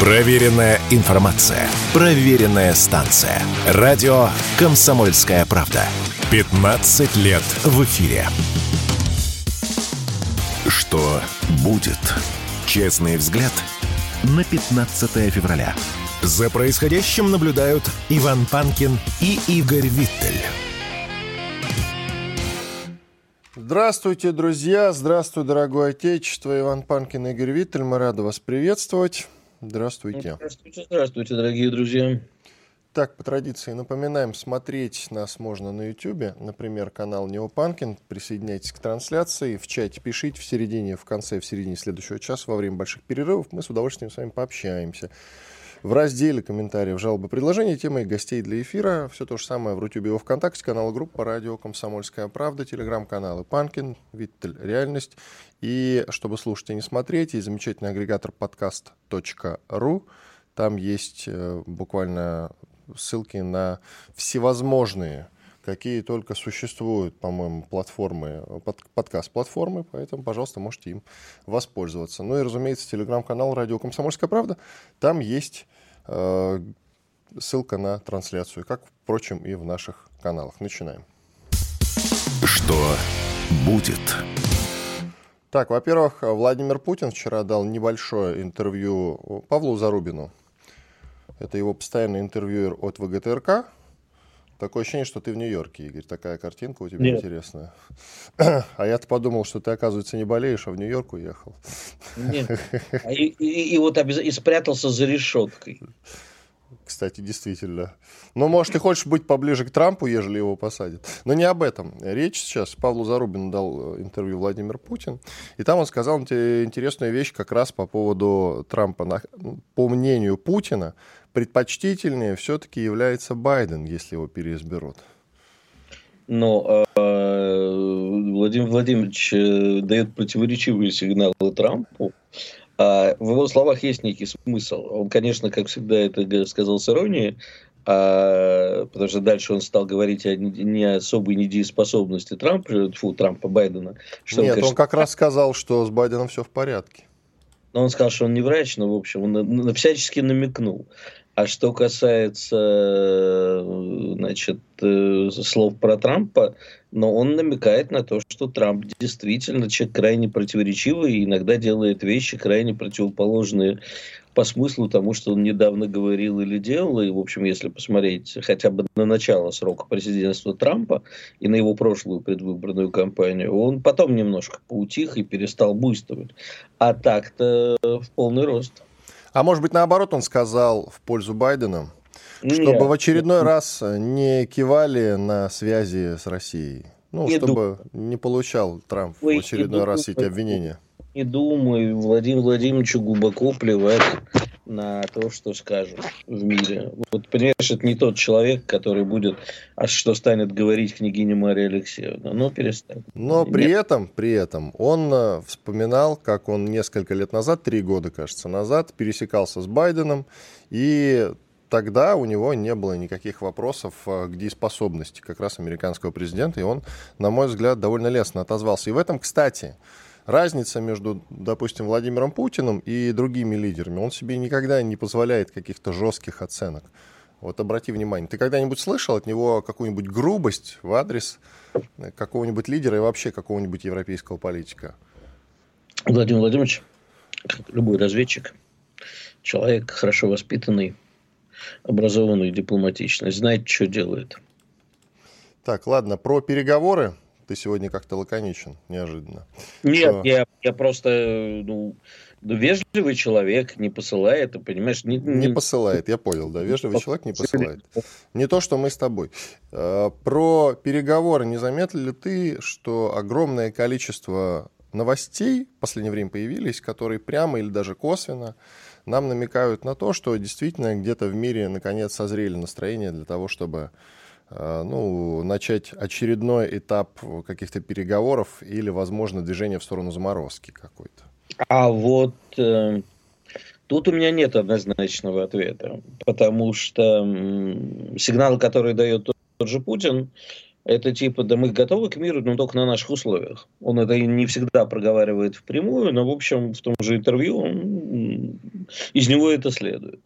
Проверенная информация. Проверенная станция. Радио «Комсомольская правда». 15 лет в эфире. Что будет? Честный взгляд на 15 февраля. За происходящим наблюдают Иван Панкин и Игорь Виттель. Здравствуйте, друзья! Здравствуй, дорогое отечество! Иван Панкин и Игорь Виттель. Мы рады вас приветствовать. Здравствуйте. Здравствуйте, здравствуйте, дорогие друзья. Так, по традиции напоминаем, смотреть нас можно на YouTube, например, канал Неопанкин. Присоединяйтесь к трансляции, в чате пишите в середине, в конце, в середине следующего часа, во время больших перерывов. Мы с удовольствием с вами пообщаемся. В разделе комментариев, жалобы, предложения, темы и гостей для эфира. Все то же самое в Рутюбе и Вконтакте, канал группа радио «Комсомольская правда», телеграм-каналы «Панкин», «Виттель. Реальность». И чтобы слушать и не смотреть, есть замечательный агрегатор подкаст.ру. Там есть э, буквально ссылки на всевозможные, какие только существуют, по-моему, платформы, под, подкаст-платформы, поэтому, пожалуйста, можете им воспользоваться. Ну и, разумеется, телеграм-канал «Радио Комсомольская правда». Там есть ссылка на трансляцию, как, впрочем, и в наших каналах. Начинаем. Что будет? Так, во-первых, Владимир Путин вчера дал небольшое интервью Павлу Зарубину. Это его постоянный интервьюер от ВГТРК. Такое ощущение, что ты в Нью-Йорке, Игорь. Такая картинка у тебя Нет. интересная. А я-то подумал, что ты, оказывается, не болеешь, а в Нью-Йорк уехал. Нет. А и, и, и вот и спрятался за решеткой. Кстати, действительно. Но, может, ты хочешь быть поближе к Трампу, ежели его посадят. Но не об этом. Речь сейчас. Павлу Зарубину дал э, интервью Владимир Путин. И там он сказал интересную вещь как раз по поводу Трампа. По мнению Путина, предпочтительнее все-таки является Байден, если его переизберут. Но э, Владимир Владимирович э, дает противоречивые сигналы Трампу. А в его словах есть некий смысл. Он, конечно, как всегда, это сказал с иронией, а, потому что дальше он стал говорить о не особой недееспособности Трампа, фу, Трампа Байдена. Что Нет, он, конечно, он как раз сказал, что с Байденом все в порядке. Но он сказал, что он не врач, но, в общем, он всячески намекнул. А что касается значит, э, слов про Трампа, но он намекает на то, что Трамп действительно человек крайне противоречивый и иногда делает вещи крайне противоположные по смыслу тому, что он недавно говорил или делал. И, в общем, если посмотреть хотя бы на начало срока президентства Трампа и на его прошлую предвыборную кампанию, он потом немножко поутих и перестал буйствовать. А так-то в полный рост. А может быть, наоборот, он сказал в пользу Байдена, чтобы Нет. в очередной раз не кивали на связи с Россией. Ну, не чтобы дум... не получал Трамп Ой, в очередной раз эти обвинения. Не думаю, Владимиру Владимировичу глубоко плевать на то, что скажут в мире. Вот, понимаешь, это не тот человек, который будет, а что станет говорить княгиня Мария Алексеевна. Ну, перестань. Но при Нет. этом, при этом, он э, вспоминал, как он несколько лет назад, три года, кажется, назад, пересекался с Байденом, и тогда у него не было никаких вопросов э, к дееспособности как раз американского президента, и он, на мой взгляд, довольно лестно отозвался. И в этом, кстати, разница между, допустим, Владимиром Путиным и другими лидерами. Он себе никогда не позволяет каких-то жестких оценок. Вот обрати внимание, ты когда-нибудь слышал от него какую-нибудь грубость в адрес какого-нибудь лидера и вообще какого-нибудь европейского политика? Владимир Владимирович, как любой разведчик, человек хорошо воспитанный, образованный, дипломатичный, знает, что делает. Так, ладно, про переговоры ты сегодня как-то лаконичен, неожиданно. Нет, Что... я, я просто ну, вежливый человек не посылает, понимаешь? Не, не... не посылает, я понял, да, вежливый человек не посылает. Не то, что мы с тобой. А, про переговоры не заметил ли ты, что огромное количество новостей в последнее время появились, которые прямо или даже косвенно нам намекают на то, что действительно где-то в мире наконец созрели настроения для того, чтобы Э, ну, начать очередной этап каких-то переговоров или, возможно, движение в сторону заморозки какой-то? А вот э, тут у меня нет однозначного ответа, потому что э, сигналы, которые дает тот, тот же Путин, это типа, да мы готовы к миру, но только на наших условиях. Он это не всегда проговаривает впрямую, но, в общем, в том же интервью он из него это следует.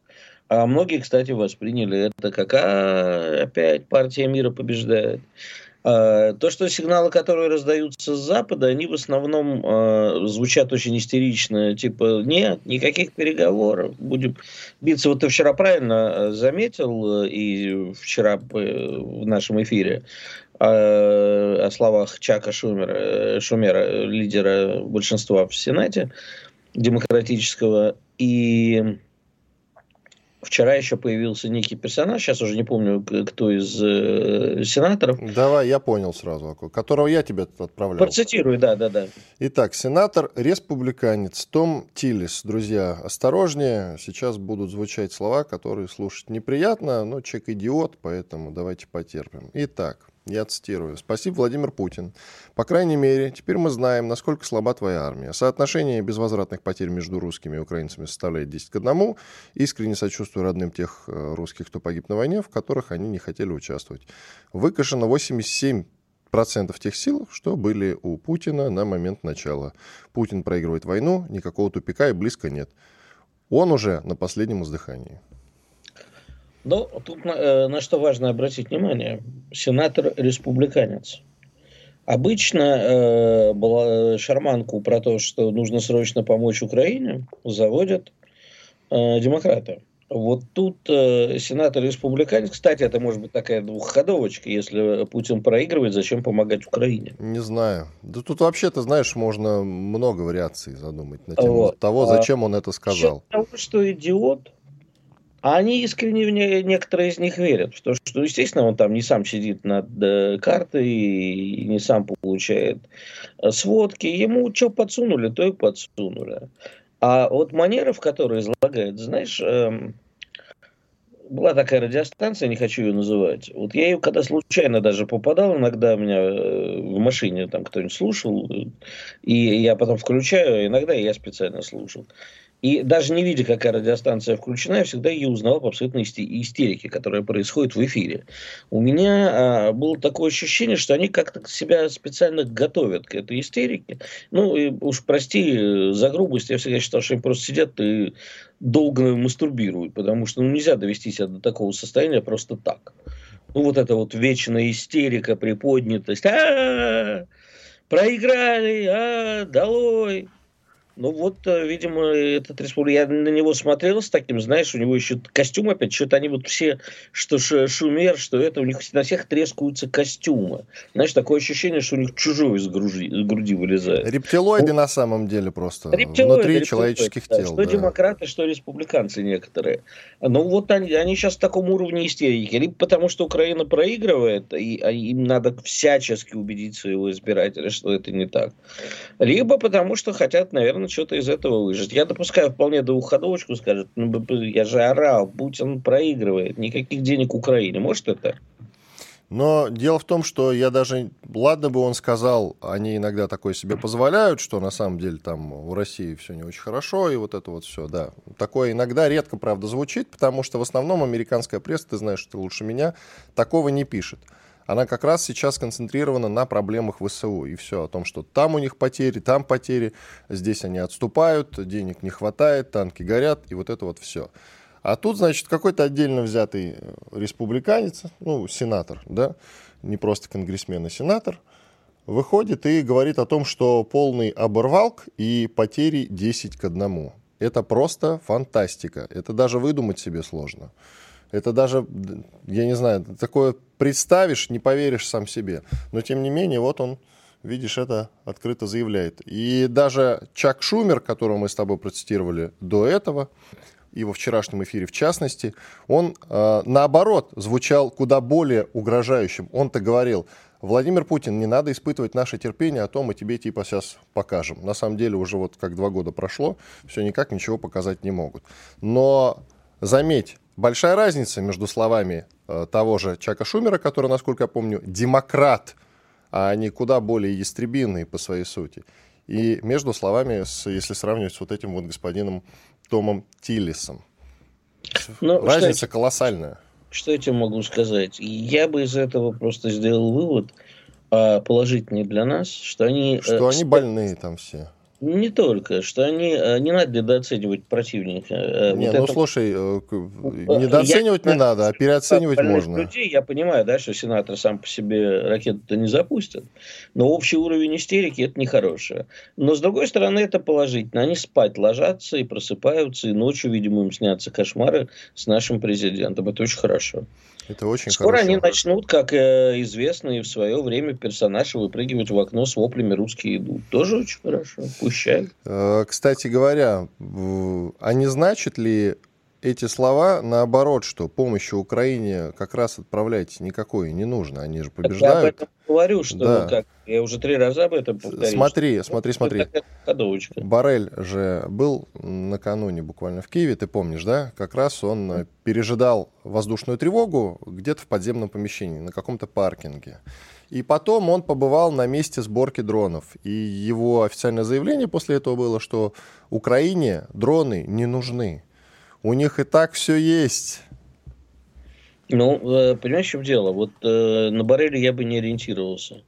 А многие, кстати, восприняли это как а, опять партия мира побеждает. А, то, что сигналы, которые раздаются с Запада, они в основном э, звучат очень истерично, типа, нет, никаких переговоров, будем биться. Вот ты вчера правильно заметил, и вчера в нашем эфире, о, о словах Чака Шумера, Шумера, лидера большинства в Сенате демократического, и Вчера еще появился некий персонаж, сейчас уже не помню, кто из э, сенаторов. Давай, я понял сразу, которого я тебе отправлял. Процитирую, да, да, да. Итак, сенатор, республиканец Том Тиллис. Друзья, осторожнее, сейчас будут звучать слова, которые слушать неприятно, но человек идиот, поэтому давайте потерпим. Итак, я цитирую. «Спасибо, Владимир Путин. По крайней мере, теперь мы знаем, насколько слаба твоя армия. Соотношение безвозвратных потерь между русскими и украинцами составляет 10 к 1. Искренне сочувствую родным тех э, русских, кто погиб на войне, в которых они не хотели участвовать. Выкашено 87 процентов тех сил, что были у Путина на момент начала. Путин проигрывает войну, никакого тупика и близко нет. Он уже на последнем издыхании. Ну, тут на, э, на что важно обратить внимание. Сенатор республиканец. Обычно э, была шарманку про то, что нужно срочно помочь Украине, заводят э, демократы. Вот тут э, сенатор республиканец, кстати, это может быть такая двухходовочка, если Путин проигрывает, зачем помогать Украине? Не знаю. Да тут вообще, ты знаешь, можно много вариаций задумать на тему вот. того, зачем он это сказал. Того, что идиот, а они искренне, некоторые из них верят, то, что, естественно, он там не сам сидит над э, картой и не сам получает э, сводки. Ему что подсунули, то и подсунули. А вот манера, в которой излагает, знаешь, эм, была такая радиостанция, не хочу ее называть. Вот я ее, когда случайно даже попадал, иногда меня э, в машине там кто-нибудь слушал, и я потом включаю, иногда я специально слушал. И даже не видя, какая радиостанция включена, я всегда ее узнавал по абсолютной истерике, которая происходит в эфире. У меня а, было такое ощущение, что они как-то себя специально готовят к этой истерике. Ну, и уж прости за грубость, я всегда считал, что они просто сидят и долго мастурбируют, потому что ну, нельзя довести себя до такого состояния просто так. Ну, вот эта вот вечная истерика, приподнятость. А-а-а! Проиграли, а, долой. Ну вот, э, видимо, этот республик, я на него смотрел с таким, знаешь, у него еще костюм опять, что-то они вот все, что шумер, что это, у них на всех трескаются костюмы. Знаешь, такое ощущение, что у них чужой из груди, из груди вылезает. Рептилоиды ну, на самом деле просто, рептилоиды, внутри рептилоиды, человеческих да, тел. Что да. демократы, что республиканцы некоторые. Ну вот они, они сейчас в таком уровне истерики. Либо потому, что Украина проигрывает, и а им надо всячески убедить своего избирателя, что это не так. Либо потому, что хотят, наверное, наверное, что-то из этого выжить. Я допускаю вполне до уходовочку, скажет, ну, я же орал, Путин проигрывает, никаких денег Украине. Может это? Но дело в том, что я даже, ладно бы он сказал, они иногда такое себе позволяют, что на самом деле там у России все не очень хорошо, и вот это вот все, да. Такое иногда редко, правда, звучит, потому что в основном американская пресса, ты знаешь, ты лучше меня, такого не пишет она как раз сейчас концентрирована на проблемах ВСУ. И все о том, что там у них потери, там потери, здесь они отступают, денег не хватает, танки горят, и вот это вот все. А тут, значит, какой-то отдельно взятый э, республиканец, ну, сенатор, да, не просто конгрессмен, а сенатор, выходит и говорит о том, что полный оборвалк и потери 10 к 1. Это просто фантастика. Это даже выдумать себе сложно. Это даже, я не знаю, такое представишь, не поверишь сам себе. Но тем не менее, вот он, видишь, это открыто заявляет. И даже Чак Шумер, которого мы с тобой процитировали до этого, и во вчерашнем эфире в частности, он э, наоборот звучал куда более угрожающим. Он-то говорил, Владимир Путин, не надо испытывать наше терпение, а то мы тебе типа сейчас покажем. На самом деле уже вот как два года прошло, все никак ничего показать не могут. Но заметь, Большая разница между словами э, того же Чака Шумера, который, насколько я помню, демократ, а они куда более ястребиные по своей сути. И между словами, если сравнивать с вот этим вот господином Томом Тиллисом. Ну, Разница что колоссальная. Что я тебе могу сказать? Я бы из этого просто сделал вывод а, положительный для нас, что они... Что э, они больные там все. Не только, что они э, не надо недооценивать противника. Э, не, вот ну это... слушай, э, недооценивать я, не надо, а переоценивать можно. Людей, я понимаю, да, что сенатор сам по себе ракету-то не запустит, но общий уровень истерики это нехорошее. Но с другой стороны, это положительно. Они спать ложатся и просыпаются, и ночью, видимо, им снятся кошмары с нашим президентом. Это очень хорошо. Это очень Скоро хорошо. они начнут, как э, известно, и в свое время персонажи выпрыгивать в окно с воплями «русские идут». Тоже очень хорошо. Пущай. Э, кстати говоря, а не значит ли эти слова наоборот, что помощи Украине как раз отправлять никакой не нужно, они же побеждают. Я об этом говорю, что да. как, я уже три раза об этом повторил. Смотри, смотри, смотри. Барель же был накануне буквально в Киеве, ты помнишь, да? Как раз он пережидал воздушную тревогу где-то в подземном помещении, на каком-то паркинге. И потом он побывал на месте сборки дронов. И его официальное заявление после этого было, что Украине дроны не нужны. У них и так все есть. Ну, э, понимаешь, в чем дело? Вот э, на Бареле я бы не ориентировался.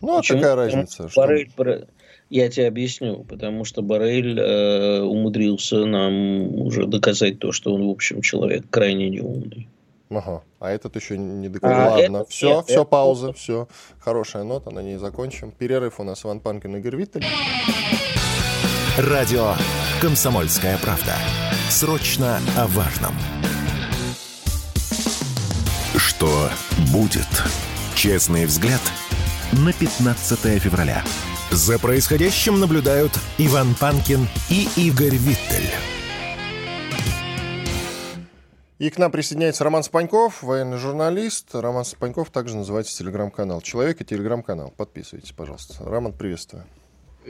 Ну, а какая разница? Барель, что... Я тебе объясню. Потому что Барель э, умудрился нам уже доказать то, что он, в общем, человек крайне неумный. Ага, а этот еще не доказал. А, Ладно, это, все, нет, все, это... пауза, все. Хорошая нота, на ней закончим. Перерыв у нас Иван Панкин и Игорь Виттель. Радио «Комсомольская правда». Срочно о важном. Что будет? Честный взгляд на 15 февраля. За происходящим наблюдают Иван Панкин и Игорь Виттель. И к нам присоединяется Роман Спаньков, военный журналист. Роман Спаньков также называется телеграм-канал «Человек» и телеграм-канал. Подписывайтесь, пожалуйста. Роман, приветствую.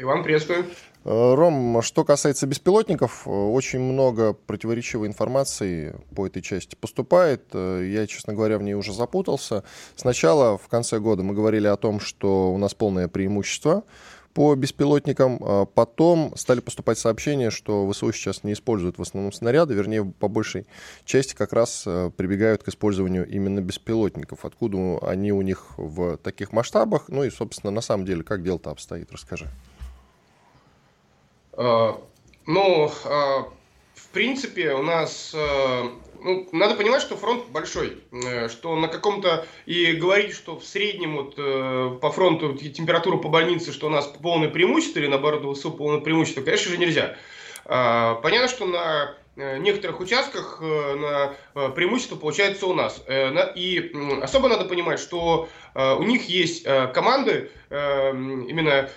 Иван, приветствую. Э, Ром, что касается беспилотников, э, очень много противоречивой информации по этой части поступает. Э, я, честно говоря, в ней уже запутался. Сначала, в конце года, мы говорили о том, что у нас полное преимущество по беспилотникам. Потом стали поступать сообщения, что ВСУ сейчас не используют в основном снаряды, вернее, по большей части как раз прибегают к использованию именно беспилотников. Откуда они у них в таких масштабах? Ну и, собственно, на самом деле, как дело-то обстоит, расскажи. Э, ну, э, в принципе, у нас э, ну, надо понимать, что фронт большой, что на каком-то и говорить, что в среднем вот по фронту температура по больнице, что у нас полное преимущество или наоборот ВСУ полное преимущество, конечно же нельзя. Понятно, что на некоторых участках на преимущество получается у нас. И особо надо понимать, что у них есть команды, именно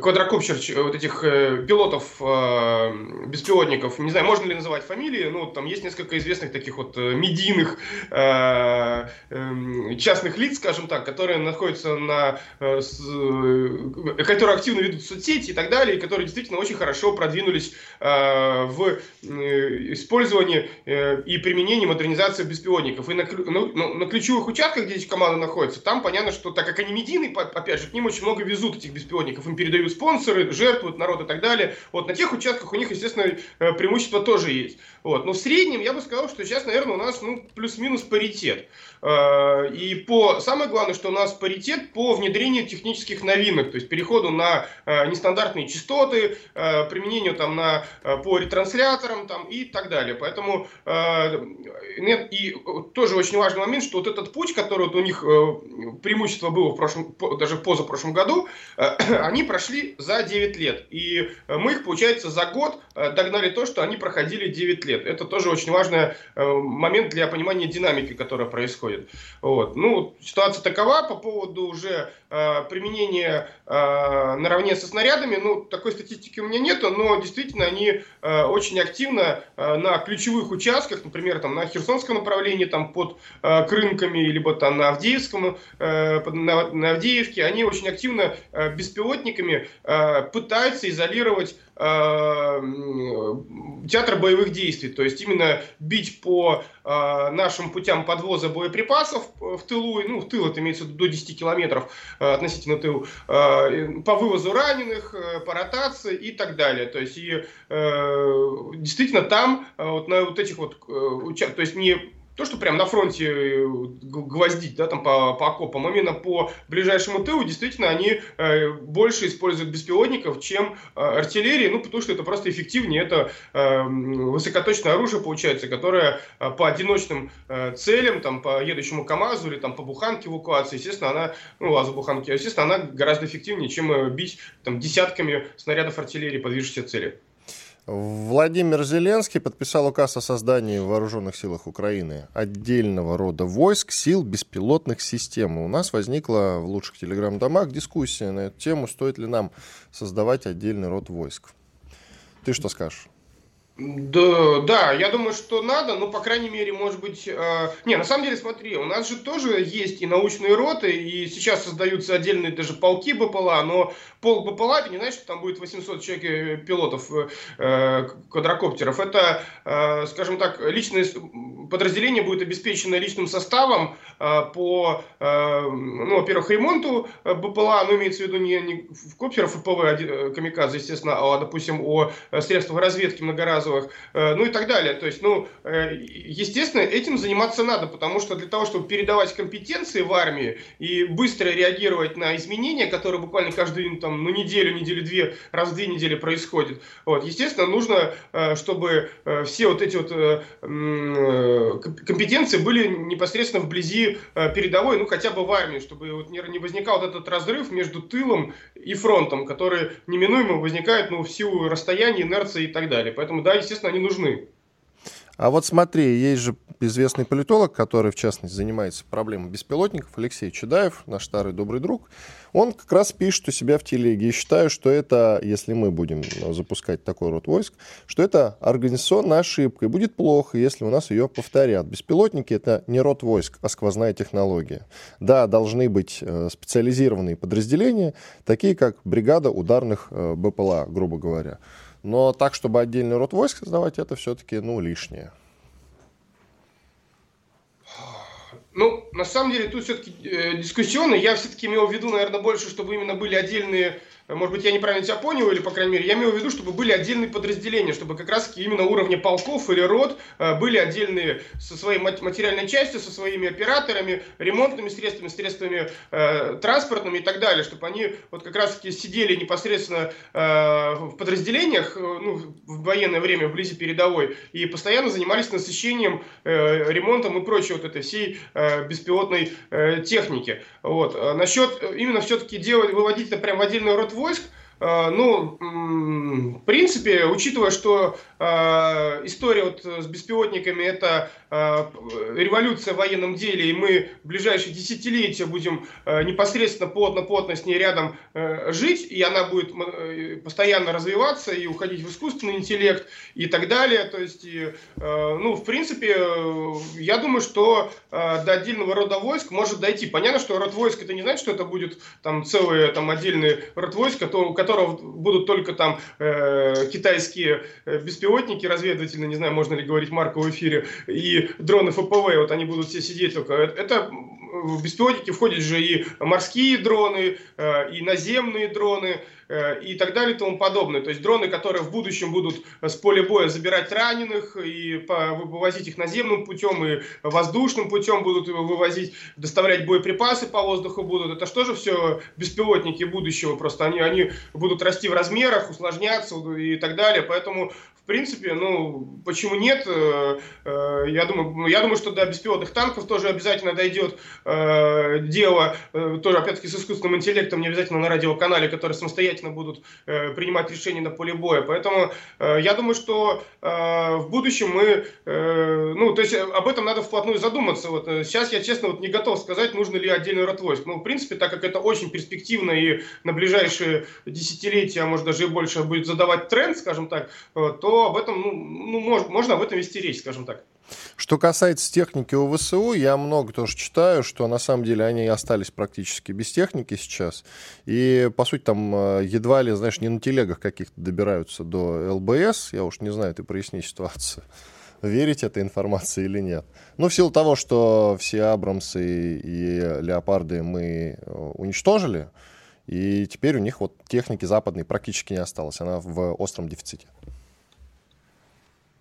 квадрокоптер вот этих э, пилотов э, беспилотников, не знаю, можно ли называть фамилии, ну, там есть несколько известных таких вот э, медийных э, э, частных лиц, скажем так, которые находятся на, э, э, которые активно ведут соцсети и так далее, и которые действительно очень хорошо продвинулись э, в э, использовании э, и применении модернизации беспилотников. И на, ну, ключевых участках, где эти находятся, там понятно, что так как они медийные, опять же, к ним очень много везут этих беспилотников, им передают спонсоры, жертвуют народ и так далее. Вот на тех участках у них, естественно, э, преимущество тоже есть. Вот. Но в среднем я бы сказал, что сейчас, наверное, у нас ну, плюс-минус паритет. Э, и по, самое главное, что у нас паритет по внедрению технических новинок, то есть переходу на э, нестандартные частоты, применению там на, по ретрансляторам там, и так далее. Поэтому нет, и тоже очень важный момент, что вот этот путь, который вот у них преимущество было в прошлом, даже в позапрошлом году, они прошли за 9 лет. И мы их, получается, за год догнали то, что они проходили 9 лет. Это тоже очень важный э, момент для понимания динамики, которая происходит. Вот. Ну, ситуация такова по поводу уже э, применения э, наравне со снарядами. Ну, такой статистики у меня нету, но действительно они э, очень активно э, на ключевых участках, например, там на Херсонском направлении, там под э, Крынками, либо там на Авдеевском, э, на, на Авдеевке, они очень активно э, беспилотниками э, пытаются изолировать театр боевых действий, то есть именно бить по нашим путям подвоза боеприпасов в тылу, ну в тыл это имеется до 10 километров относительно тылу, э, по вывозу раненых, э, по ротации и так далее. То есть и действительно там вот на вот этих вот, то есть не то, что прям на фронте э, гвоздить, да, там по, по окопам, именно по ближайшему тылу, действительно, они э, больше используют беспилотников, чем э, артиллерии, ну, потому что это просто эффективнее, это э, высокоточное оружие, получается, которое э, по одиночным э, целям, там, по едущему КАМАЗу или там по буханке эвакуации, естественно, она, ну, лазу буханки, естественно, она гораздо эффективнее, чем э, бить там десятками снарядов артиллерии по движущейся цели. Владимир Зеленский подписал указ о создании в вооруженных силах Украины отдельного рода войск сил беспилотных систем. У нас возникла в лучших телеграм-домах дискуссия на эту тему, стоит ли нам создавать отдельный род войск. Ты что скажешь? Да, да, я думаю, что надо, но, по крайней мере, может быть... Э, не, на самом деле, смотри, у нас же тоже есть и научные роты, и сейчас создаются отдельные даже полки БПЛА, но полк БПЛА, ты не знаешь, что там будет 800 человек э, пилотов э, квадрокоптеров. Это, э, скажем так, личное подразделение будет обеспечено личным составом э, по, э, ну, во-первых, ремонту э, БПЛА, ну, имеется в виду не, не в коптеров и ПВ э, Камикадзе, естественно, а, допустим, о средствах разведки многоразовых газовых, э, ну и так далее. То есть, ну, э, естественно, этим заниматься надо, потому что для того, чтобы передавать компетенции в армии и быстро реагировать на изменения, которые буквально каждую там, ну, неделю, неделю-две, раз в две недели происходят, вот, естественно, нужно, э, чтобы все вот эти вот компетенции были непосредственно вблизи передовой, ну, хотя бы в армии, чтобы вот не возникал вот этот разрыв между тылом и фронтом, который неминуемо возникает, ну, в силу расстояния, инерции и так далее. Поэтому, да, естественно, они нужны. А вот смотри, есть же известный политолог, который, в частности, занимается проблемой беспилотников, Алексей Чудаев, наш старый добрый друг. Он как раз пишет у себя в телеге. И считаю, что это, если мы будем запускать такой род войск, что это организационная ошибка. И будет плохо, если у нас ее повторят. Беспилотники — это не род войск, а сквозная технология. Да, должны быть э, специализированные подразделения, такие как бригада ударных э, БПЛА, грубо говоря. Но так, чтобы отдельный род войск создавать, это все-таки, ну, лишнее. Ну, на самом деле, тут все-таки э, дискуссионно. Я все-таки имел в виду, наверное, больше, чтобы именно были отдельные может быть, я неправильно тебя понял, или, по крайней мере, я имел в виду, чтобы были отдельные подразделения, чтобы как раз именно уровня полков или рот э, были отдельные со своей материальной частью, со своими операторами, ремонтными средствами, средствами э, транспортными и так далее, чтобы они вот как раз таки сидели непосредственно э, в подразделениях, э, ну, в военное время, вблизи передовой, и постоянно занимались насыщением, э, ремонтом и прочей вот этой всей э, беспилотной э, техники. Вот. А насчет э, именно все-таки делать, выводить это прям в отдельный род войск, ну, в принципе, учитывая, что э, история вот с беспилотниками это э, революция в военном деле, и мы в ближайшие десятилетия будем э, непосредственно плотно-плотно с ней рядом э, жить, и она будет э, постоянно развиваться и уходить в искусственный интеллект и так далее. То есть, э, ну, в принципе, э, я думаю, что э, до отдельного рода войск может дойти. Понятно, что род войск это не значит, что это будет там целый там отдельный род войск, у которого будут только там э, китайские э, беспилотники разведывательные, не знаю, можно ли говорить марку в эфире, и дроны ФПВ, вот они будут все сидеть только. Это в беспилотники входят же и морские дроны, э, и наземные дроны, Э, и так далее и тому подобное. То есть дроны, которые в будущем будут с поля боя забирать раненых и вывозить их наземным путем и воздушным путем будут вывозить, доставлять боеприпасы по воздуху будут. Это что же все беспилотники будущего, просто они, они будут расти в размерах, усложняться и так далее. Поэтому принципе, ну, почему нет? Э, э, я думаю, я думаю, что до беспилотных танков тоже обязательно дойдет дело, тоже, опять-таки, с искусственным интеллектом, не обязательно на радиоканале, который самостоятельно будут э, принимать решения на поле боя. Поэтому э, я думаю, что э, в будущем мы, э, ну, то есть об этом надо вплотную задуматься. Вот э, сейчас я, честно, вот не готов сказать, нужно ли отдельный род войск. Ну, в принципе, так как это очень перспективно и на ближайшие десятилетия, а может даже и больше будет задавать тренд, скажем так, э, об этом, ну, ну можно, можно об этом вести речь, скажем так. Что касается техники у ВСУ, я много тоже читаю, что на самом деле они остались практически без техники сейчас. И, по сути, там э, едва ли, знаешь, не на телегах каких-то добираются до ЛБС. Я уж не знаю, ты проясни ситуацию. Верить этой информации или нет. Ну, в силу того, что все Абрамсы и Леопарды мы э, уничтожили, и теперь у них вот техники западной практически не осталось. Она в остром дефиците.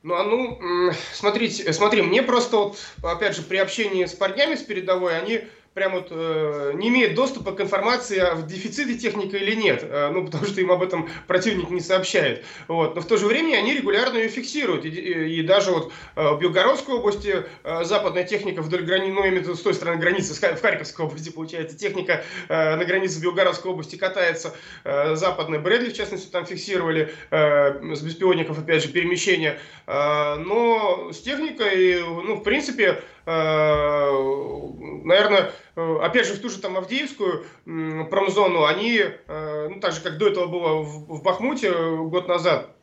Ну, а ну, смотрите, смотри, мне просто вот, опять же, при общении с парнями с передовой, они прям вот э, не имеет доступа к информации, в дефиците техника или нет, э, ну, потому что им об этом противник не сообщает. Вот. Но в то же время они регулярно ее фиксируют. И, и, и даже вот э, в Белгородской области э, западная техника вдоль границы, ну, именно с той стороны границы, в Харьковской области, получается, техника э, на границе Белгородской области катается, э, западная Брэдли, в частности, там фиксировали э, с беспилотников, опять же, перемещения. Э, но с техникой, ну, в принципе, наверное, э, опять же, в ту же там Авдеевскую промзону, они, э, ну, так же, как до этого было в Бахмуте год назад, Э,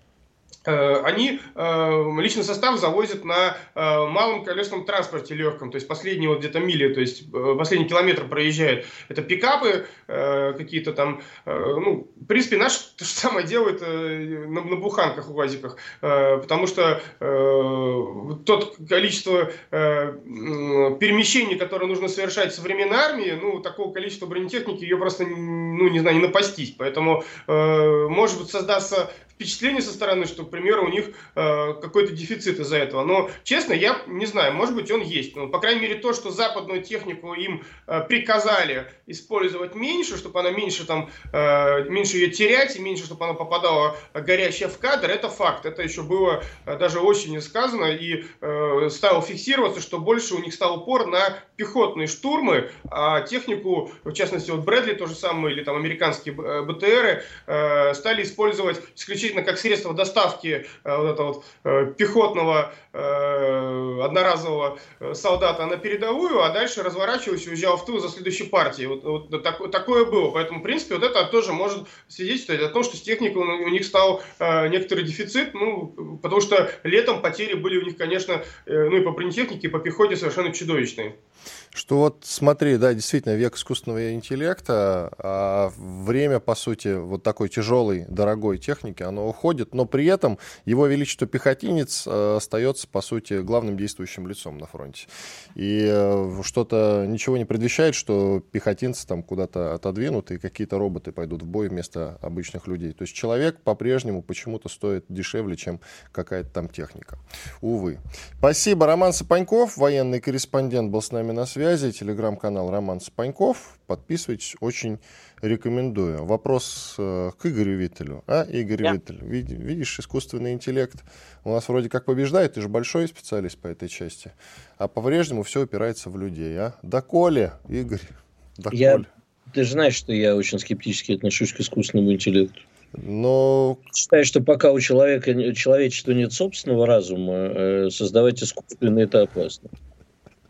они э, личный состав завозят на э, малом колесном транспорте легком, то есть последние вот где-то мили, то есть последний километр проезжает. Это пикапы какие-то там, ну, в принципе, наш то же самое делает на, на буханках, УАЗиках, потому что тот количество перемещений, которые нужно совершать в современной армии, ну, такого количества бронетехники ее просто, ну, не знаю, не напастись. Поэтому, может быть, создастся впечатление со стороны, что, к примеру, у них э, какой-то дефицит из-за этого. Но, честно, я не знаю, может быть, он есть. Но, по крайней мере, то, что западную технику им э, приказали использовать меньше, чтобы она меньше, там, э, меньше ее терять, и меньше, чтобы она попадала горящая в кадр, это факт. Это еще было э, даже очень сказано, и э, стало фиксироваться, что больше у них стал упор на пехотные штурмы, а технику, в частности, вот Брэдли, то же самое, или там американские э, БТРы, э, стали использовать исключительно как средство доставки э, вот этого вот, пехотного одноразового солдата на передовую, а дальше разворачивался и уезжал в тыл за следующей партией. Вот, вот так, такое было. Поэтому, в принципе, вот это тоже может свидетельствовать о том, что с техникой у них стал некоторый дефицит, ну, потому что летом потери были у них, конечно, ну и по бронетехнике, и по пехоте совершенно чудовищные. Что вот смотри, да, действительно, век искусственного интеллекта, а время, по сути, вот такой тяжелой, дорогой техники, оно уходит, но при этом его величество пехотинец э, остается, по сути, главным действующим лицом на фронте. И э, что-то ничего не предвещает, что пехотинцы там куда-то отодвинут, и какие-то роботы пойдут в бой вместо обычных людей. То есть человек по-прежнему почему-то стоит дешевле, чем какая-то там техника. Увы. Спасибо. Роман Сапаньков, военный корреспондент, был с нами на связи. Телеграм-канал Роман Спаньков. Подписывайтесь, очень рекомендую. Вопрос э, к Игорю Виттелю. А, Игорь yeah. Виттель, вид, видишь, искусственный интеллект у нас вроде как побеждает, ты же большой специалист по этой части. А по-прежнему все упирается в людей, а? Доколе, Игорь, доколе. Я, ты же знаешь, что я очень скептически отношусь к искусственному интеллекту. Но... Считаю, что пока у человека, у человечества нет собственного разума, э, создавать искусственный это опасно.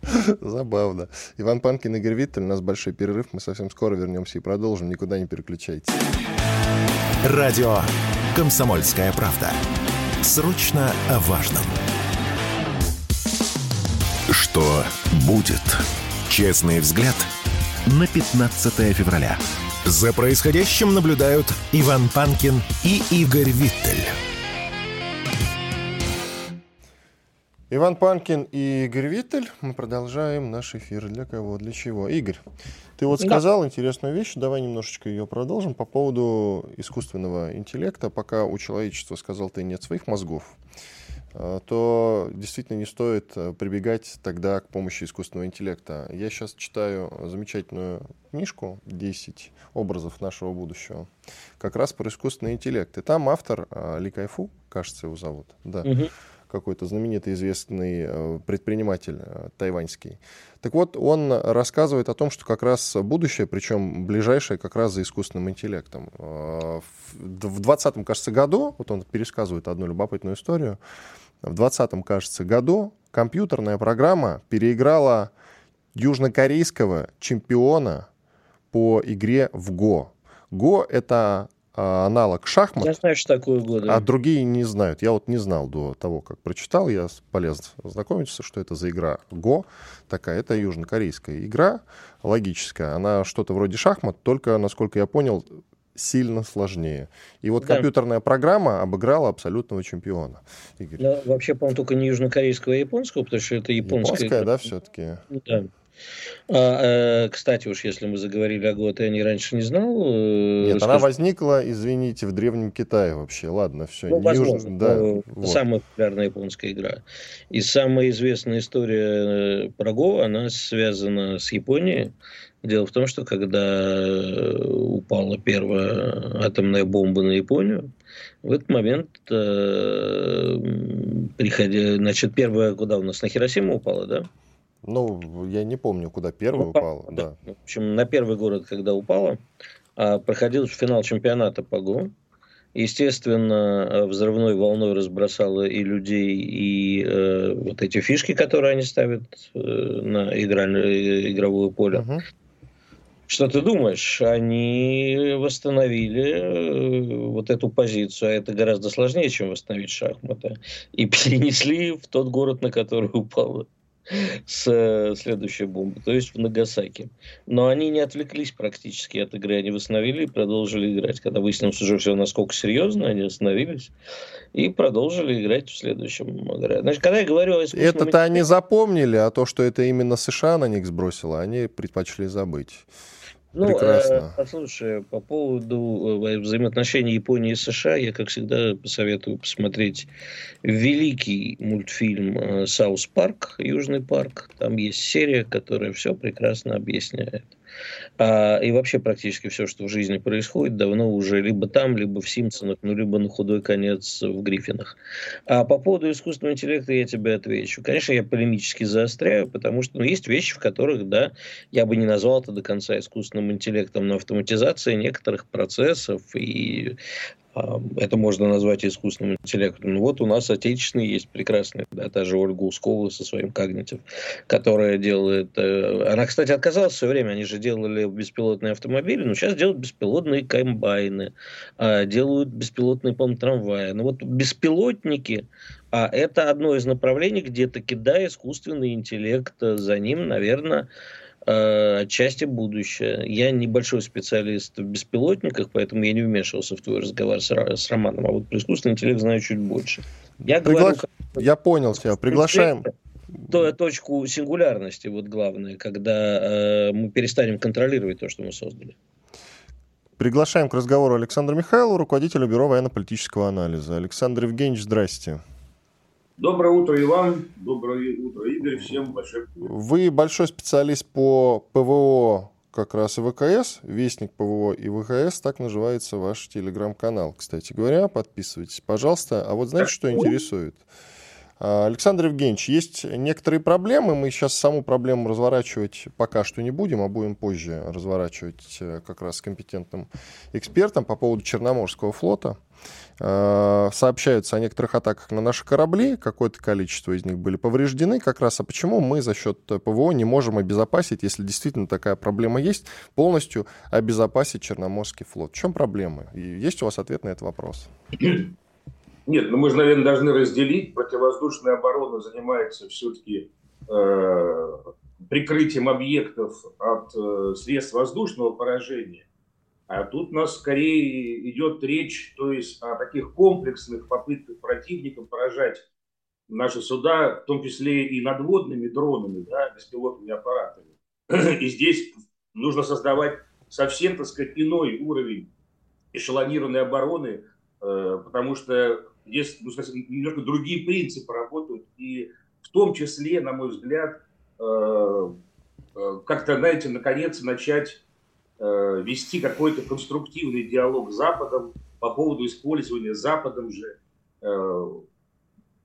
Забавно. Иван Панкин, Игорь Виттель. У нас большой перерыв. Мы совсем скоро вернемся и продолжим. Никуда не переключайтесь. Радио «Комсомольская правда». Срочно о важном. Что будет? Честный взгляд на 15 февраля. За происходящим наблюдают Иван Панкин и Игорь Виттель. Иван Панкин и Игорь Виттель. Мы продолжаем наш эфир. Для кого? Для чего? Игорь, ты вот сказал да. интересную вещь. Давай немножечко ее продолжим по поводу искусственного интеллекта. Пока у человечества, сказал ты, нет своих мозгов, а, то действительно не стоит э, прибегать тогда к помощи искусственного интеллекта. Я сейчас читаю замечательную книжку «10 образов нашего будущего», как раз про искусственный интеллект. И там автор а, Ли Кайфу, кажется, его зовут, да, угу какой-то знаменитый известный э, предприниматель э, тайваньский. Так вот, он рассказывает о том, что как раз будущее, причем ближайшее, как раз за искусственным интеллектом. Э, в 2020, кажется, году, вот он пересказывает одну любопытную историю, в 2020, кажется, году компьютерная программа переиграла южнокорейского чемпиона по игре в ГО. ГО — это аналог шахмат. Я знаю, что такое годы. А другие не знают. Я вот не знал до того, как прочитал. Я полезно знакомиться, что это за игра Го. Такая, это южнокорейская игра, логическая. Она что-то вроде шахмат, только, насколько я понял, сильно сложнее. И вот да. компьютерная программа обыграла абсолютного чемпиона. Игорь. Ну, вообще, по-моему, только не южнокорейского, а японского, потому что это японская. Японская, да, все-таки? Да. А, э, кстати, уж если мы заговорили о Гот, я не раньше не знал. Э, Нет, расскажу. она возникла, извините, в Древнем Китае вообще. Ладно, все. Ну, возможно, Юж... да, вот. самая популярная японская игра. И самая известная история э, про Го, она связана с Японией. Дело в том, что когда упала первая атомная бомба на Японию, в этот момент, э, приходя, значит, первая куда у нас на Хиросиму упала, да? Ну, я не помню, куда первая упала, упала да. да. В общем, на первый город, когда упала, а, проходил финал чемпионата по ГО. Естественно, взрывной волной разбросало и людей, и э, вот эти фишки, которые они ставят э, на игральное, игровое поле. Uh-huh. Что ты думаешь? Они восстановили э, вот эту позицию, а это гораздо сложнее, чем восстановить шахматы, и перенесли в тот город, на который упала с э, следующей бомбы, то есть в Нагасаки. Но они не отвлеклись практически от игры, они восстановили и продолжили играть. Когда выяснилось уже все насколько серьезно, они остановились и продолжили играть в следующем. Значит, когда я говорю о Это-то они запомнили, а то, что это именно США на них сбросило, они предпочли забыть. Ну, Прекрасно. Э, послушай, по поводу э, взаимоотношений Японии и США, я, как всегда, посоветую посмотреть великий мультфильм э, «South Park», «Южный парк». Там есть серия, которая все прекрасно объясняет. А, и вообще практически все, что в жизни происходит, давно уже либо там, либо в Симпсонах, ну, либо на худой конец в Гриффинах. А по поводу искусственного интеллекта я тебе отвечу. Конечно, я полемически заостряю, потому что ну, есть вещи, в которых, да, я бы не назвал это до конца искусственным интеллектом, но автоматизация некоторых процессов и это можно назвать искусственным интеллектом. Ну, вот у нас отечественный есть прекрасный, да, та же Ольга Ускова со своим Когнитив, которая делает... Э, она, кстати, отказалась в свое время, они же делали беспилотные автомобили, но сейчас делают беспилотные комбайны, а, делают беспилотные, по трамваи. Но вот беспилотники, а это одно из направлений, где таки, да, искусственный интеллект, за ним, наверное, Э, отчасти будущее. Я небольшой специалист в беспилотниках, поэтому я не вмешивался в твой разговор с, с Романом, а вот про искусственный интеллект знаю чуть больше. Я, Пригла... говорю, я понял тебя, приглашаем. То, точку сингулярности, вот главное, когда э, мы перестанем контролировать то, что мы создали. Приглашаем к разговору Александра Михайлова, руководителя Бюро военно-политического анализа. Александр Евгеньевич, здрасте. Доброе утро, Иван. Доброе утро, Игорь. Всем большой привет. Вы большой специалист по ПВО как раз и ВКС, Вестник ПВО и ВКС, так называется ваш телеграм-канал, кстати говоря. Подписывайтесь, пожалуйста. А вот знаете, что интересует? А, Александр Евгеньевич, есть некоторые проблемы. Мы сейчас саму проблему разворачивать пока что не будем, а будем позже разворачивать э, как раз с компетентным экспертом по поводу Черноморского флота. Э, сообщаются о некоторых атаках на наши корабли, какое-то количество из них были повреждены. Как раз, а почему мы за счет ПВО не можем обезопасить, если действительно такая проблема есть, полностью обезопасить Черноморский флот? В чем проблема? Есть у вас ответ на этот вопрос? Нет, ну мы же, наверное, должны разделить. Противовоздушная оборона занимается все-таки э, прикрытием объектов от э, средств воздушного поражения. А тут у нас скорее идет речь то есть, о таких комплексных попытках противника поражать наши суда, в том числе и надводными дронами, да, беспилотными аппаратами. И здесь нужно создавать совсем, так сказать, иной уровень эшелонированной обороны, э, потому что здесь ну, немножко другие принципы работают. И в том числе, на мой взгляд, э, э, как-то, знаете, наконец начать Э, вести какой-то конструктивный диалог с Западом по поводу использования Западом же э,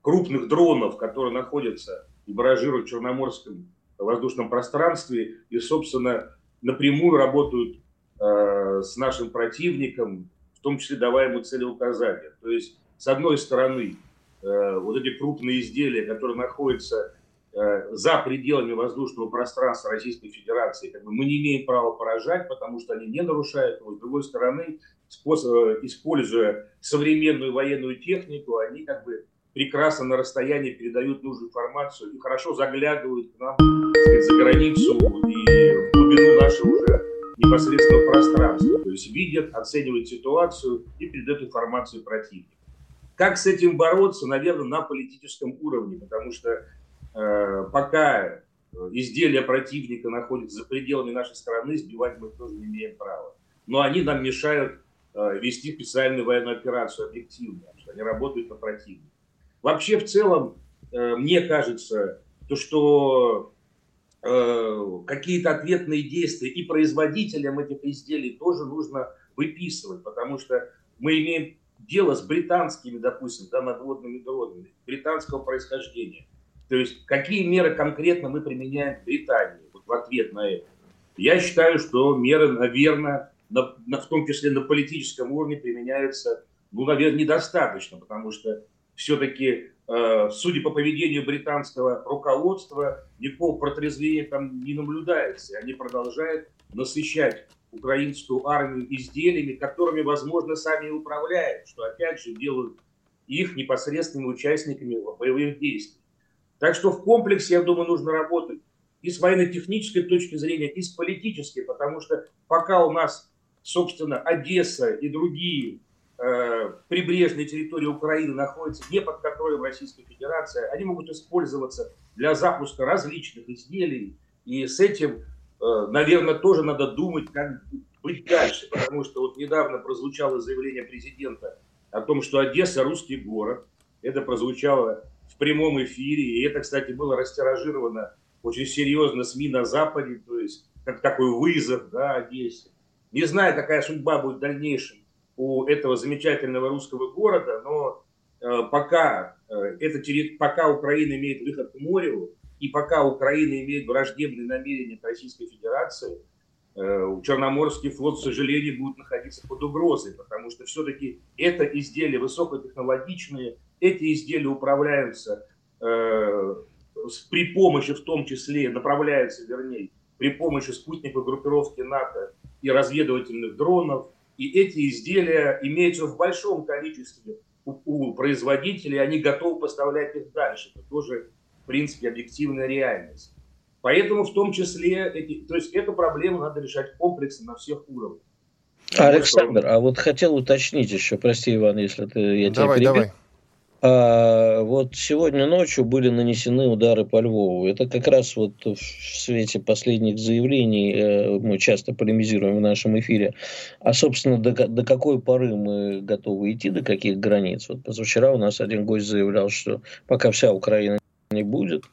крупных дронов, которые находятся и баражируют в Черноморском воздушном пространстве и, собственно, напрямую работают э, с нашим противником, в том числе давая ему целеуказания. То есть, с одной стороны, вот эти крупные изделия, которые находятся Э, за пределами воздушного пространства Российской Федерации как бы мы не имеем права поражать, потому что они не нарушают его. С другой стороны, способ, э, используя современную военную технику, они как бы прекрасно на расстоянии передают нужную информацию и хорошо заглядывают к нам сказать, за границу и в глубину нашего уже непосредственного пространства. То есть видят, оценивают ситуацию и передают информацию противнику. Как с этим бороться, наверное, на политическом уровне, потому что Э, пока изделия противника находятся за пределами нашей страны, сбивать мы тоже не имеем права. Но они нам мешают э, вести специальную военную операцию объективно, потому что они работают на противника. Вообще, в целом, э, мне кажется, то, что э, какие-то ответные действия и производителям этих изделий тоже нужно выписывать, потому что мы имеем дело с британскими, допустим, да, надводными дронами британского происхождения. То есть какие меры конкретно мы применяем в Британии вот в ответ на это? Я считаю, что меры, наверное, на, на, в том числе на политическом уровне применяются, ну, наверное, недостаточно, потому что все-таки, э, судя по поведению британского руководства, никакого протрезвения там не наблюдается. Они продолжают насыщать украинскую армию изделиями, которыми, возможно, сами управляют, что, опять же, делают их непосредственными участниками боевых действий. Так что в комплексе, я думаю, нужно работать и с военно-технической точки зрения, и с политической, потому что пока у нас, собственно, Одесса и другие э, прибрежные территории Украины находятся не под контролем Российской Федерации, они могут использоваться для запуска различных изделий, и с этим, наверное, тоже надо думать, как быть дальше, потому что вот недавно прозвучало заявление президента о том, что Одесса русский город, это прозвучало в прямом эфире. И это, кстати, было растиражировано очень серьезно СМИ на Западе, то есть как такой вызов да, Одессе. Не знаю, какая судьба будет в дальнейшем у этого замечательного русского города, но э, пока, э, это, пока Украина имеет выход к морю, и пока Украина имеет враждебные намерения к Российской Федерации, э, Черноморский флот, к сожалению, будет находиться под угрозой, потому что все-таки это изделия высокотехнологичные, эти изделия управляются э, при помощи, в том числе, направляются, вернее, при помощи спутниковой группировки НАТО и разведывательных дронов. И эти изделия имеются в большом количестве у, у производителей, они готовы поставлять их дальше. Это тоже, в принципе, объективная реальность. Поэтому в том числе, эти, то есть эту проблему надо решать комплексно на всех уровнях. Александр, а вот хотел уточнить еще, прости, Иван, если ты, я давай, тебя перебил. Давай. А, вот сегодня ночью были нанесены удары по Львову. Это как раз вот в свете последних заявлений э, мы часто полемизируем в нашем эфире. А, собственно, до, до какой поры мы готовы идти, до каких границ? Вот позавчера у нас один гость заявлял, что пока вся Украина не будет,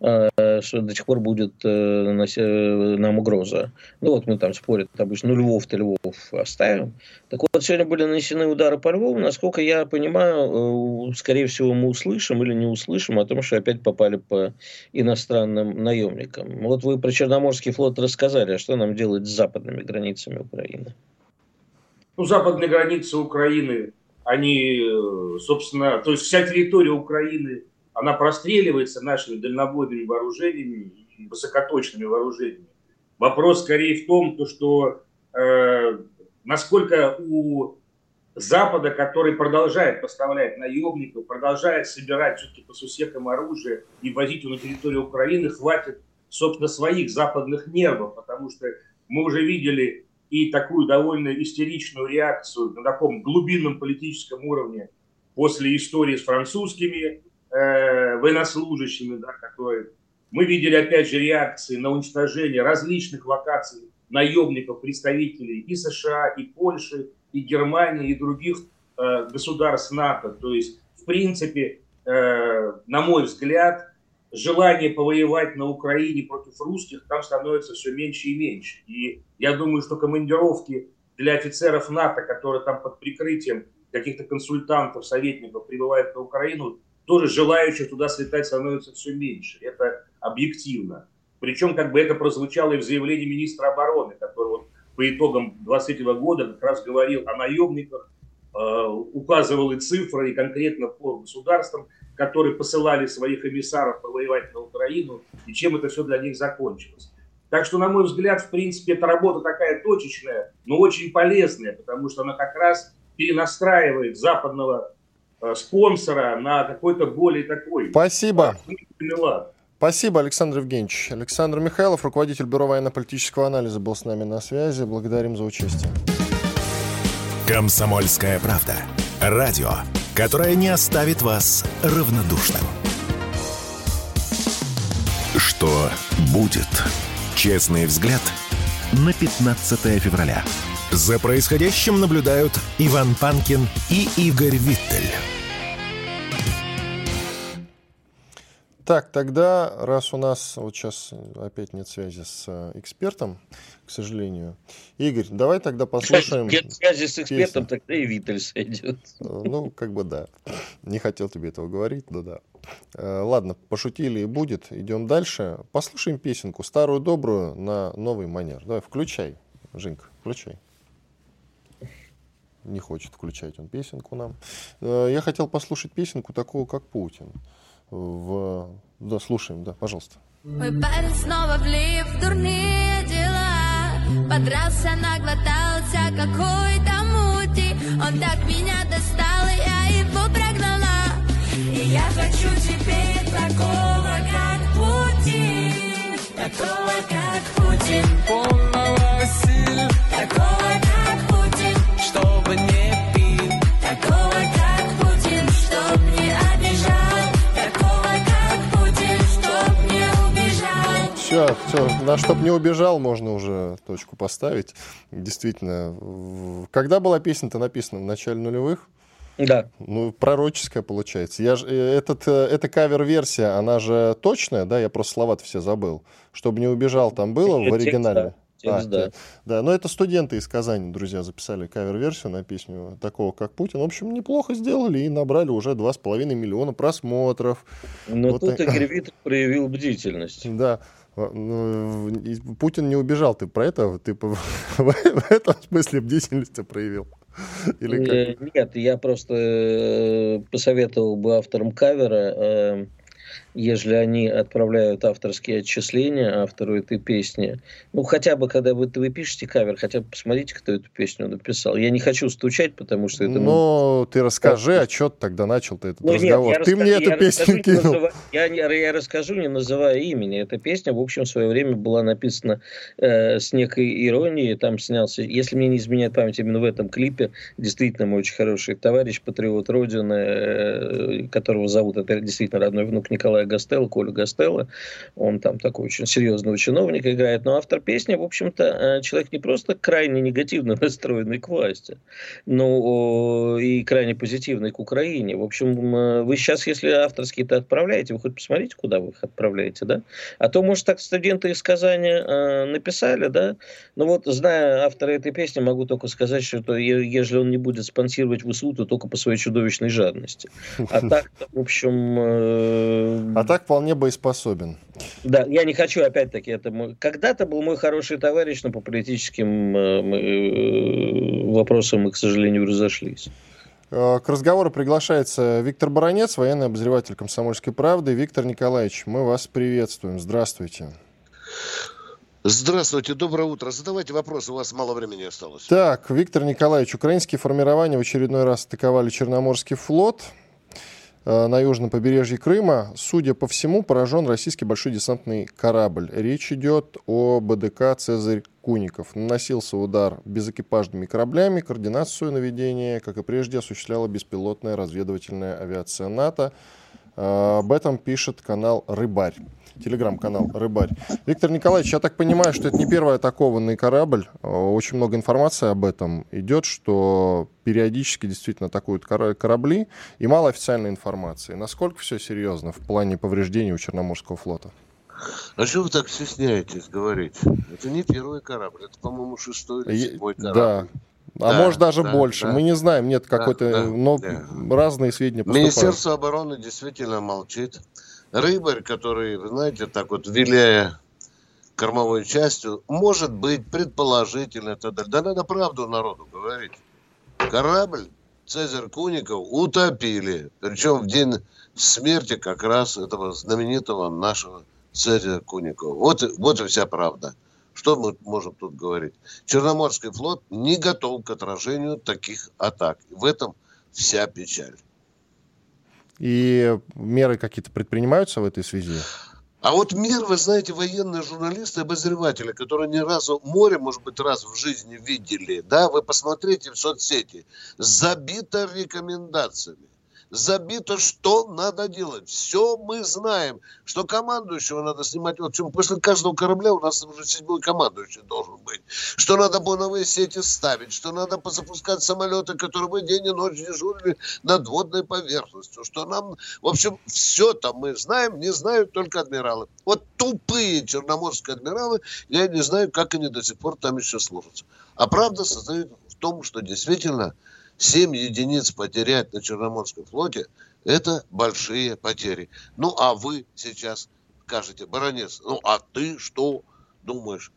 а, что до сих пор будет э, э, нам угроза. Ну вот мы там спорят обычно, ну Львов-то Львов оставим. Так вот, сегодня были нанесены удары по Львову. Насколько я понимаю, э, скорее всего, мы услышим или не услышим о том, что опять попали по иностранным наемникам. Вот вы про Черноморский флот рассказали, а что нам делать с западными границами Украины? Ну, западные границы Украины, они, собственно, то есть вся территория Украины она простреливается нашими дальнобойными вооружениями высокоточными вооружениями. Вопрос скорее в том, то, что э, насколько у Запада, который продолжает поставлять наемников, продолжает собирать все-таки по сусекам оружие и возить его на территорию Украины, хватит, собственно, своих западных нервов, потому что мы уже видели и такую довольно истеричную реакцию на таком глубинном политическом уровне после истории с французскими э, военнослужащими, да, которые... Мы видели, опять же, реакции на уничтожение различных локаций наемников, представителей и США, и Польши, и Германии, и других э, государств НАТО. То есть, в принципе, э, на мой взгляд, желание повоевать на Украине против русских там становится все меньше и меньше. И я думаю, что командировки для офицеров НАТО, которые там под прикрытием каких-то консультантов, советников прибывают на Украину, тоже желающих туда слетать становится все меньше. Это объективно. Причем как бы это прозвучало и в заявлении министра обороны, который вот по итогам 23 года как раз говорил о наемниках, э, указывал и цифры, и конкретно по государствам, которые посылали своих эмиссаров повоевать на Украину, и чем это все для них закончилось. Так что, на мой взгляд, в принципе, эта работа такая точечная, но очень полезная, потому что она как раз перенастраивает западного спонсора на какой-то более такой... Спасибо. Спасибо, Александр Евгеньевич. Александр Михайлов, руководитель Бюро военно-политического анализа, был с нами на связи. Благодарим за участие. Комсомольская правда. Радио, которое не оставит вас равнодушным. Что будет? Честный взгляд на 15 февраля. За происходящим наблюдают Иван Панкин и Игорь Виттель. Так, тогда, раз у нас вот сейчас опять нет связи с э, экспертом, к сожалению. Игорь, давай тогда послушаем... Нет связи с экспертом, песню. тогда и Виттель сойдет. Э, ну, как бы да. Не хотел тебе этого говорить, но да. Э, ладно, пошутили и будет. Идем дальше. Послушаем песенку, старую добрую, на новый манер. Давай, включай, Женька, включай не хочет включать он песенку нам. Я хотел послушать песенку такого, как Путин. В... Да, слушаем, да, пожалуйста. Мой парень снова влип в дурные дела. Подрался, наглотался какой-то мути Он так меня достал, я его прогнала. И я хочу теперь такого, как Путин. Такого, как Путин. Полного сил Такого, как Чтобы не пил Такого, как Путин Чтоб не обижал Все, все, на чтоб не убежал, можно уже точку поставить. Действительно, когда была песня-то написана? В начале нулевых? Да. Ну, пророческая получается. Я же, э, этот, э, эта кавер-версия, она же точная, да? Я просто слова все забыл. Чтобы не убежал, там было в оригинале. Текст, а, да. да, но это студенты из Казани, друзья, записали кавер-версию на песню такого, как Путин. В общем, неплохо сделали и набрали уже 2,5 миллиона просмотров. Но вот тут и... Игорь Виттель проявил бдительность. Да, ну, Путин не убежал, ты про это? Ты в этом смысле бдительности проявил? Или как? Нет, я просто э, посоветовал бы авторам кавера ежели они отправляют авторские отчисления автору этой песни, ну, хотя бы, когда вы, вы пишете кавер, хотя бы посмотрите, кто эту песню написал. Я не хочу стучать, потому что это... Ну, ты расскажи, а что ты тогда начал-то этот ну, разговор? Нет, ты расскажу, мне эту песню кинул. Называя, я, я расскажу, не называя имени. Эта песня, в общем, в свое время была написана э, с некой иронией. Там снялся, если мне не изменяет память, именно в этом клипе, действительно мой очень хороший товарищ, патриот Родины, э, которого зовут, это действительно родной внук Николая Гастелло, Коля Гастелло. Он там такой очень серьезного чиновника играет. Но автор песни, в общем-то, э, человек не просто крайне негативно настроенный к власти, но и крайне позитивный к Украине. В общем, э, вы сейчас, если авторские-то отправляете, вы хоть посмотрите, куда вы их отправляете, да? А то, может, так студенты из Казани э, написали, да? Но вот, зная автора этой песни, могу только сказать, что то, если он не будет спонсировать ВСУ, то только по своей чудовищной жадности. А так, в общем... Э, а так вполне боеспособен. Да, я не хочу, опять-таки, это мой... когда-то был мой хороший товарищ, но по политическим э, э, вопросам мы, к сожалению, разошлись. Э, к разговору приглашается Виктор Баранец, военный обозреватель «Комсомольской правды». Виктор Николаевич, мы вас приветствуем. Здравствуйте. Здравствуйте, доброе утро. Задавайте вопросы, у вас мало времени осталось. Так, Виктор Николаевич, украинские формирования в очередной раз атаковали Черноморский флот. Э, на южном побережье Крыма, судя по всему, поражен российский большой десантный корабль. Речь идет о БДК «Цезарь Куников». Наносился удар безэкипажными кораблями, координацию наведения, как и прежде, осуществляла беспилотная разведывательная авиация НАТО. Э, об этом пишет канал «Рыбарь» телеграм-канал «Рыбарь». Виктор Николаевич, я так понимаю, что это не первый атакованный корабль. Э, очень много информации об этом идет, что периодически действительно атакуют корабли, и мало официальной информации. Насколько все серьезно в плане повреждений у Черноморского флота? А что вы так стесняетесь говорить? Это не первый корабль, это, по-моему, шестой или седьмой корабль. Да, а да, может даже да, больше. Да. Мы не знаем, нет какой-то, да, но да. разные сведения поступают. Министерство обороны действительно молчит рыбарь, который, знаете, так вот виляя кормовой частью, может быть, предположительно, и так далее. Да надо правду народу говорить. Корабль Цезарь Куников утопили. Причем в день смерти как раз этого знаменитого нашего Цезаря Куникова. Вот, вот и вся правда. Что мы можем тут говорить? Черноморский флот не готов к отражению таких атак. В этом вся печаль. И меры какие-то предпринимаются в этой связи? А вот мир, вы знаете, военные журналисты, обозреватели, которые ни разу море, может быть, раз в жизни видели, да, вы посмотрите в соцсети, забито рекомендациями. Забито, что надо делать. Все мы знаем, что командующего надо снимать. Вот чем после каждого корабля у нас уже седьмой командующий должен быть. Что надо боновые сети ставить, что надо запускать самолеты, которые бы день и ночь дежурили над водной поверхностью. Что нам, в общем, все там мы знаем, не знают только адмиралы. Вот тупые черноморские адмиралы, я не знаю, как они до сих пор там еще служатся. А правда состоит в том, что действительно 7 единиц потерять на Черноморском флоте – это большие потери. Ну, а вы сейчас скажете, баронец, ну, а ты что думаешь?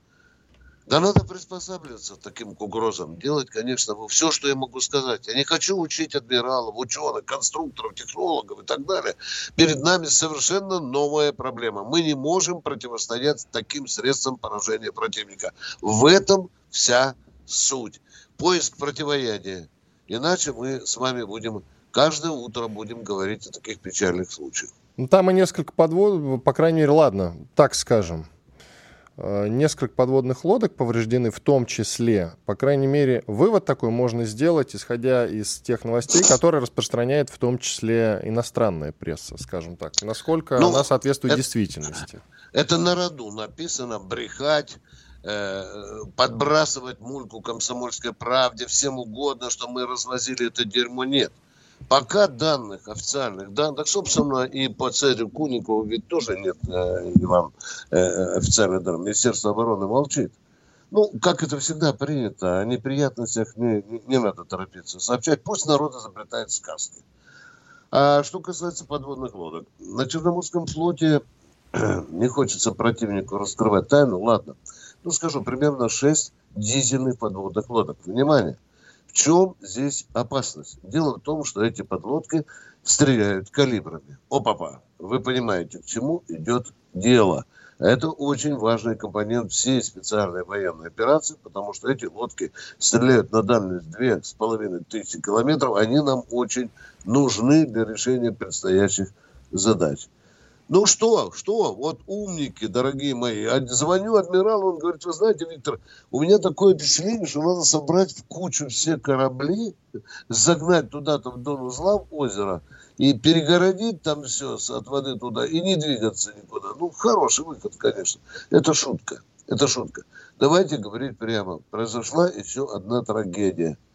Да надо приспосабливаться к таким угрозам. Делать, конечно, все, что я могу сказать. Я не хочу учить адмиралов, ученых, конструкторов, технологов и так далее. Перед нами совершенно новая проблема. Мы не можем противостоять таким средствам поражения противника. В этом вся суть. Поиск противоядия. Иначе мы с вами будем каждое утро будем говорить о таких печальных случаях. Ну, там и несколько подвод, по крайней мере, ладно, так скажем. Э, несколько подводных лодок повреждены в том числе. По крайней мере, вывод такой можно сделать, исходя из тех новостей, которые распространяет в том числе иностранная пресса, скажем так. Насколько ну, она соответствует это, действительности. Это на роду написано, брехать, подбрасывать мульку комсомольской правде, всем угодно, что мы развозили это дерьмо, нет. Пока данных, официальных данных, собственно, и по царю Куникову ведь тоже нет, э, Иван, э, официальных данных. Министерство обороны молчит. Ну, как это всегда принято, о неприятностях не, не, не надо торопиться сообщать. Пусть народ изобретает сказки. А что касается подводных лодок. На Черноморском флоте не хочется противнику раскрывать тайну, ладно ну, скажу, примерно 6 дизельных подводных лодок. Внимание! В чем здесь опасность? Дело в том, что эти подлодки стреляют калибрами. О, папа, вы понимаете, к чему идет дело. Это очень важный компонент всей специальной военной операции, потому что эти лодки стреляют на дальность две с половиной тысячи километров. Они нам очень нужны для решения предстоящих задач. Ну что, что, вот умники, дорогие мои. Звоню адмиралу, он говорит, вы знаете, Виктор, у меня такое впечатление, что надо собрать в кучу все корабли, загнать туда-то в дон узла в озеро и перегородить там все от воды туда и не двигаться никуда. Ну, хороший выход, конечно. Это шутка, это шутка. Давайте говорить прямо. Произошла еще одна трагедия –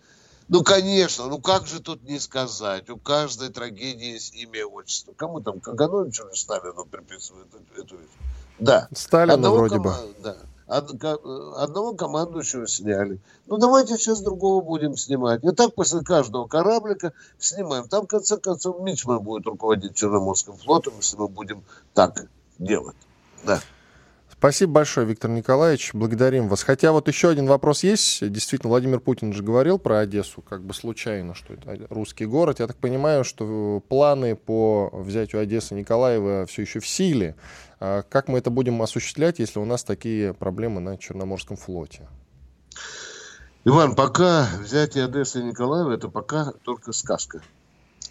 ну, конечно, ну как же тут не сказать? У каждой трагедии есть имя и отчество. Кому там, Кагановичу или Сталину приписывают эту вещь? Да. Сталину одного вроде ком... бы. Да. Одного командующего сняли. Ну, давайте сейчас другого будем снимать. И так после каждого кораблика снимаем. Там, в конце концов, Мичман будет руководить Черноморским флотом, если мы будем так делать. Да. Спасибо большое, Виктор Николаевич. Благодарим вас. Хотя вот еще один вопрос есть. Действительно, Владимир Путин же говорил про Одессу, как бы случайно, что это русский город. Я так понимаю, что планы по взятию Одессы Николаева все еще в силе. А как мы это будем осуществлять, если у нас такие проблемы на Черноморском флоте? Иван, пока взятие Одессы Николаева, это пока только сказка.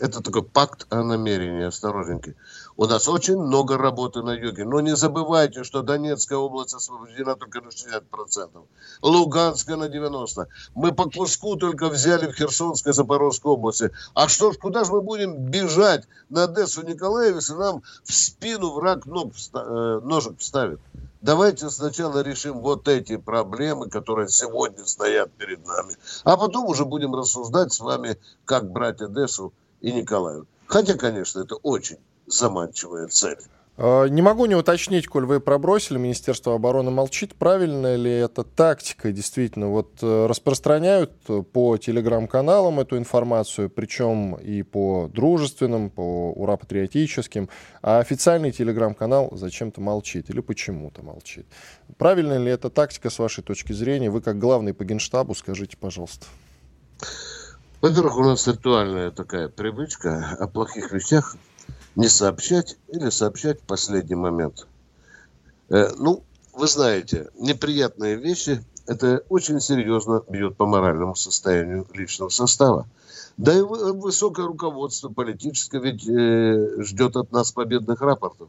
Это такой пакт о намерении, осторожненький. У нас очень много работы на юге. Но не забывайте, что Донецкая область освобождена только на 60%. Луганская на 90%. Мы по куску только взяли в Херсонской Запорожской области. А что ж, куда же мы будем бежать на Одессу Николаев, если нам в спину враг ног, э, ножик вставит? Давайте сначала решим вот эти проблемы, которые сегодня стоят перед нами. А потом уже будем рассуждать с вами, как брать Одессу и Николаев. Хотя, конечно, это очень заманчивая цель. А, не могу не уточнить, коль вы пробросили, Министерство обороны молчит, правильно ли это тактика, действительно, вот э, распространяют по телеграм-каналам эту информацию, причем и по дружественным, по ура-патриотическим, а официальный телеграм-канал зачем-то молчит или почему-то молчит. Правильно ли это тактика с вашей точки зрения? Вы как главный по генштабу скажите, пожалуйста. Во-первых, у нас актуальная такая привычка о плохих вещах не сообщать или сообщать в последний момент. Э, ну, вы знаете, неприятные вещи, это очень серьезно бьет по моральному состоянию личного состава. Да и высокое руководство политическое ведь э, ждет от нас победных рапортов.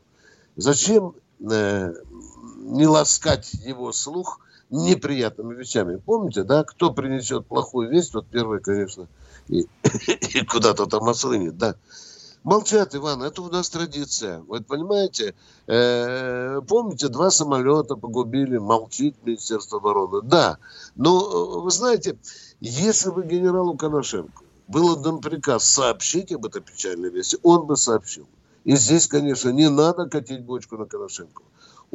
Зачем э, не ласкать его слух неприятными вещами? Помните, да, кто принесет плохую весть, вот первый, конечно, и, и куда-то там ослынет, да. Молчат, Иван, это у нас традиция. Вот понимаете, э, помните, два самолета погубили, молчит Министерство обороны. Да, но вы знаете, если бы генералу Коношенко был отдан приказ сообщить об этой печальной вести, он бы сообщил. И здесь, конечно, не надо катить бочку на Коношенко.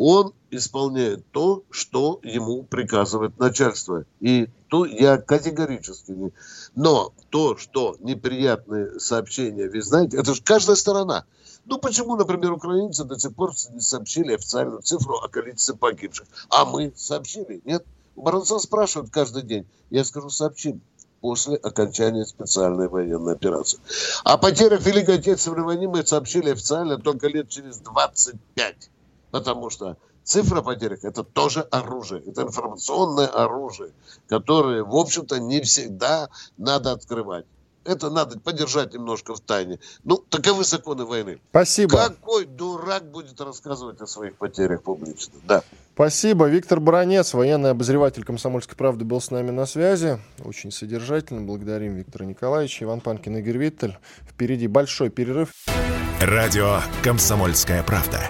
Он исполняет то, что ему приказывает начальство. И то я категорически не... Но то, что неприятные сообщения, вы знаете, это же каждая сторона. Ну, почему, например, украинцы до сих пор не сообщили официальную цифру о количестве погибших? А мы сообщили, нет? Баранцов спрашивают каждый день. Я скажу, сообщим после окончания специальной военной операции. О потерях Великой Отечественной войны мы сообщили официально только лет через 25. Потому что цифра потерь – это тоже оружие. Это информационное оружие, которое, в общем-то, не всегда надо открывать. Это надо подержать немножко в тайне. Ну, таковы законы войны. Спасибо. Какой дурак будет рассказывать о своих потерях публично? Да. Спасибо. Виктор Баранец, военный обозреватель «Комсомольской правды», был с нами на связи. Очень содержательно. Благодарим Виктора Николаевича. Иван Панкин, Игорь Виттель. Впереди большой перерыв. Радио «Комсомольская правда».